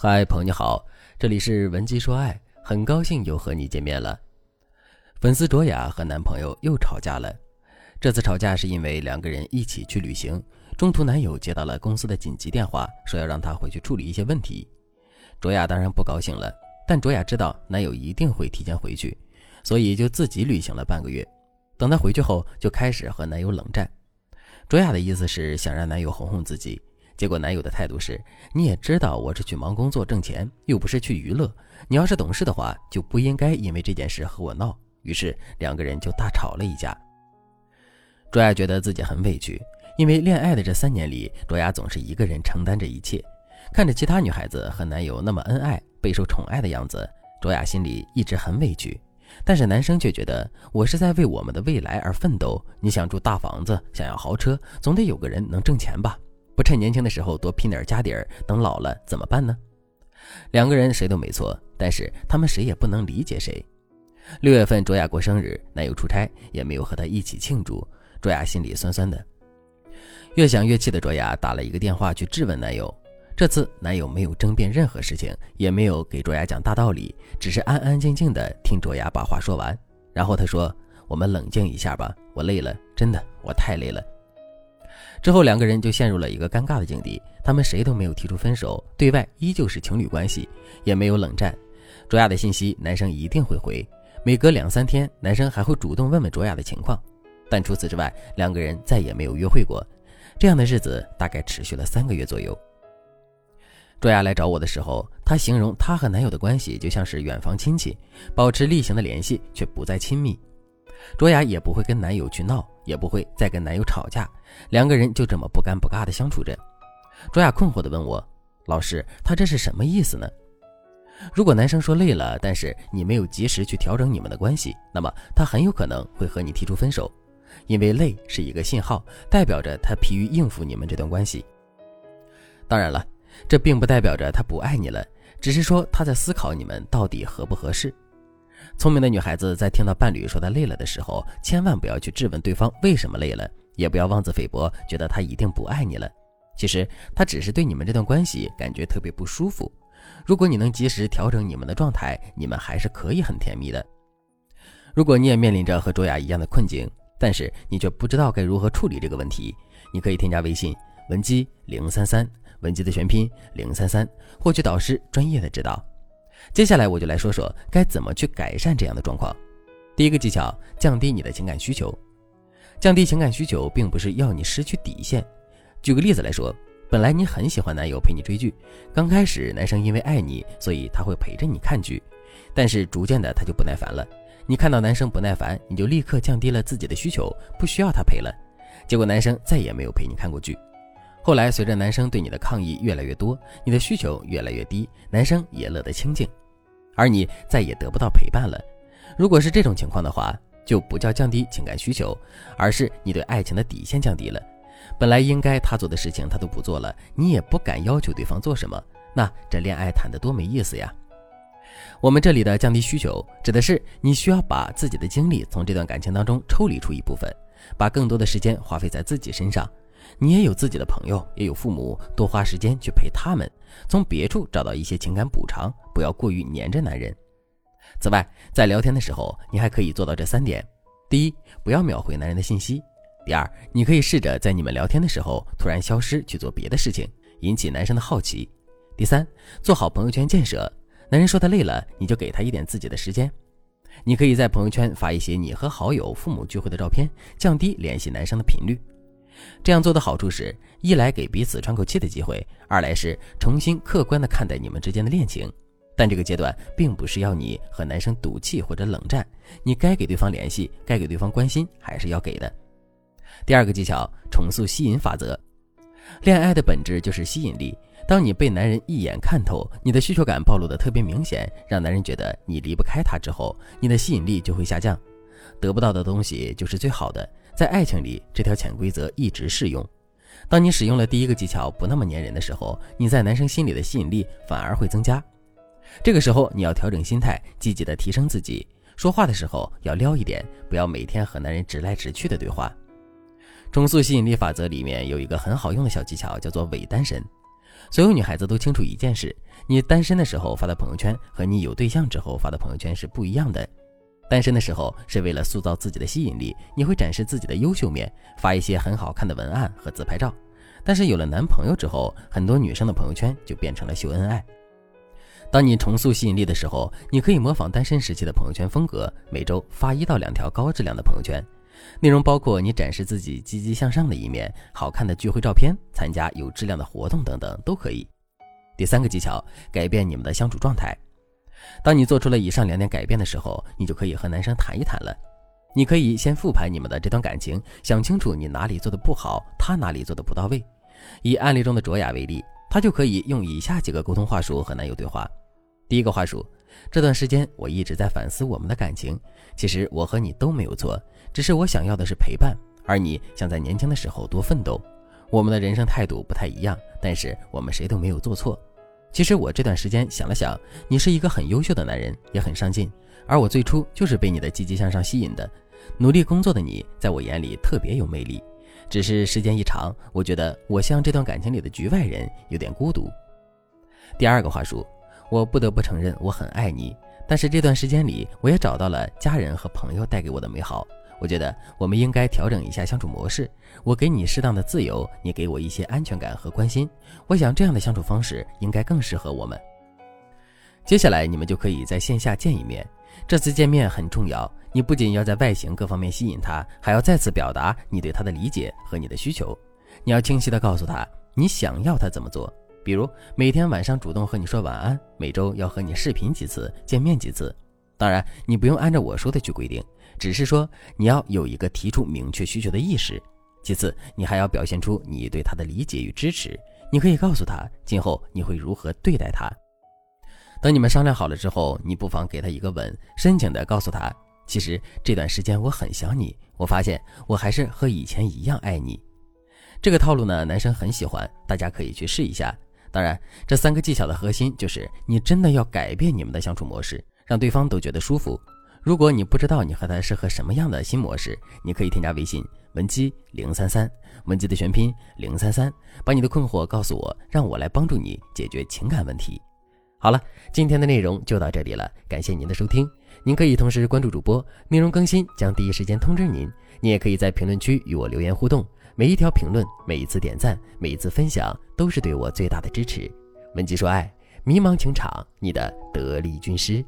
嗨，朋友你好，这里是文姬说爱，很高兴又和你见面了。粉丝卓雅和男朋友又吵架了，这次吵架是因为两个人一起去旅行，中途男友接到了公司的紧急电话，说要让她回去处理一些问题。卓雅当然不高兴了，但卓雅知道男友一定会提前回去，所以就自己旅行了半个月。等她回去后，就开始和男友冷战。卓雅的意思是想让男友哄哄自己。结果男友的态度是：你也知道我是去忙工作挣钱，又不是去娱乐。你要是懂事的话，就不应该因为这件事和我闹。于是两个人就大吵了一架。卓雅觉得自己很委屈，因为恋爱的这三年里，卓雅总是一个人承担着一切。看着其他女孩子和男友那么恩爱、备受宠爱的样子，卓雅心里一直很委屈。但是男生却觉得我是在为我们的未来而奋斗。你想住大房子，想要豪车，总得有个人能挣钱吧？不趁年轻的时候多拼点家底儿，等老了怎么办呢？两个人谁都没错，但是他们谁也不能理解谁。六月份，卓雅过生日，男友出差，也没有和她一起庆祝，卓雅心里酸酸的。越想越气的卓雅打了一个电话去质问男友，这次男友没有争辩任何事情，也没有给卓雅讲大道理，只是安安静静的听卓雅把话说完。然后他说：“我们冷静一下吧，我累了，真的，我太累了。”之后，两个人就陷入了一个尴尬的境地。他们谁都没有提出分手，对外依旧是情侣关系，也没有冷战。卓雅的信息，男生一定会回；每隔两三天，男生还会主动问问卓雅的情况。但除此之外，两个人再也没有约会过。这样的日子大概持续了三个月左右。卓雅来找我的时候，她形容她和男友的关系就像是远房亲戚，保持例行的联系，却不再亲密。卓雅也不会跟男友去闹，也不会再跟男友吵架，两个人就这么不尴不尬的相处着。卓雅困惑地问我：“老师，他这是什么意思呢？”如果男生说累了，但是你没有及时去调整你们的关系，那么他很有可能会和你提出分手，因为累是一个信号，代表着他疲于应付你们这段关系。当然了，这并不代表着他不爱你了，只是说他在思考你们到底合不合适。聪明的女孩子在听到伴侣说她累了的时候，千万不要去质问对方为什么累了，也不要妄自菲薄，觉得他一定不爱你了。其实他只是对你们这段关系感觉特别不舒服。如果你能及时调整你们的状态，你们还是可以很甜蜜的。如果你也面临着和卓雅一样的困境，但是你却不知道该如何处理这个问题，你可以添加微信文姬零三三，文姬的全拼零三三，获取导师专业的指导。接下来我就来说说该怎么去改善这样的状况。第一个技巧，降低你的情感需求。降低情感需求，并不是要你失去底线。举个例子来说，本来你很喜欢男友陪你追剧，刚开始男生因为爱你，所以他会陪着你看剧，但是逐渐的他就不耐烦了。你看到男生不耐烦，你就立刻降低了自己的需求，不需要他陪了。结果男生再也没有陪你看过剧。后来，随着男生对你的抗议越来越多，你的需求越来越低，男生也乐得清静，而你再也得不到陪伴了。如果是这种情况的话，就不叫降低情感需求，而是你对爱情的底线降低了。本来应该他做的事情他都不做了，你也不敢要求对方做什么，那这恋爱谈得多没意思呀！我们这里的降低需求，指的是你需要把自己的精力从这段感情当中抽离出一部分，把更多的时间花费在自己身上。你也有自己的朋友，也有父母，多花时间去陪他们，从别处找到一些情感补偿，不要过于黏着男人。此外，在聊天的时候，你还可以做到这三点：第一，不要秒回男人的信息；第二，你可以试着在你们聊天的时候突然消失去做别的事情，引起男生的好奇；第三，做好朋友圈建设。男人说他累了，你就给他一点自己的时间。你可以在朋友圈发一些你和好友、父母聚会的照片，降低联系男生的频率。这样做的好处是一来给彼此喘口气的机会，二来是重新客观的看待你们之间的恋情。但这个阶段并不是要你和男生赌气或者冷战，你该给对方联系，该给对方关心还是要给的。第二个技巧，重塑吸引法则。恋爱的本质就是吸引力。当你被男人一眼看透，你的需求感暴露的特别明显，让男人觉得你离不开他之后，你的吸引力就会下降。得不到的东西就是最好的。在爱情里，这条潜规则一直适用。当你使用了第一个技巧，不那么粘人的时候，你在男生心里的吸引力反而会增加。这个时候，你要调整心态，积极的提升自己。说话的时候要撩一点，不要每天和男人直来直去的对话。重塑吸引力法则里面有一个很好用的小技巧，叫做伪单身。所有女孩子都清楚一件事：你单身的时候发的朋友圈和你有对象之后发的朋友圈是不一样的。单身的时候是为了塑造自己的吸引力，你会展示自己的优秀面，发一些很好看的文案和自拍照。但是有了男朋友之后，很多女生的朋友圈就变成了秀恩爱。当你重塑吸引力的时候，你可以模仿单身时期的朋友圈风格，每周发一到两条高质量的朋友圈，内容包括你展示自己积极向上的一面、好看的聚会照片、参加有质量的活动等等都可以。第三个技巧，改变你们的相处状态。当你做出了以上两点改变的时候，你就可以和男生谈一谈了。你可以先复盘你们的这段感情，想清楚你哪里做的不好，他哪里做的不到位。以案例中的卓雅为例，她就可以用以下几个沟通话术和男友对话。第一个话术：这段时间我一直在反思我们的感情，其实我和你都没有错，只是我想要的是陪伴，而你想在年轻的时候多奋斗。我们的人生态度不太一样，但是我们谁都没有做错。其实我这段时间想了想，你是一个很优秀的男人，也很上进，而我最初就是被你的积极向上吸引的。努力工作的你，在我眼里特别有魅力。只是时间一长，我觉得我像这段感情里的局外人，有点孤独。第二个话术，我不得不承认我很爱你，但是这段时间里，我也找到了家人和朋友带给我的美好。我觉得我们应该调整一下相处模式，我给你适当的自由，你给我一些安全感和关心。我想这样的相处方式应该更适合我们。接下来你们就可以在线下见一面，这次见面很重要。你不仅要在外形各方面吸引他，还要再次表达你对他的理解和你的需求。你要清晰的告诉他你想要他怎么做，比如每天晚上主动和你说晚安，每周要和你视频几次，见面几次。当然，你不用按照我说的去规定。只是说你要有一个提出明确需求的意识，其次你还要表现出你对他的理解与支持。你可以告诉他今后你会如何对待他。等你们商量好了之后，你不妨给他一个吻，深情的告诉他，其实这段时间我很想你，我发现我还是和以前一样爱你。这个套路呢，男生很喜欢，大家可以去试一下。当然，这三个技巧的核心就是你真的要改变你们的相处模式，让对方都觉得舒服。如果你不知道你和他适合什么样的新模式，你可以添加微信文姬零三三，文姬的全拼零三三，把你的困惑告诉我，让我来帮助你解决情感问题。好了，今天的内容就到这里了，感谢您的收听。您可以同时关注主播，内容更新将第一时间通知您。您也可以在评论区与我留言互动，每一条评论、每一次点赞、每一次分享，都是对我最大的支持。文姬说爱，迷茫情场，你的得力军师。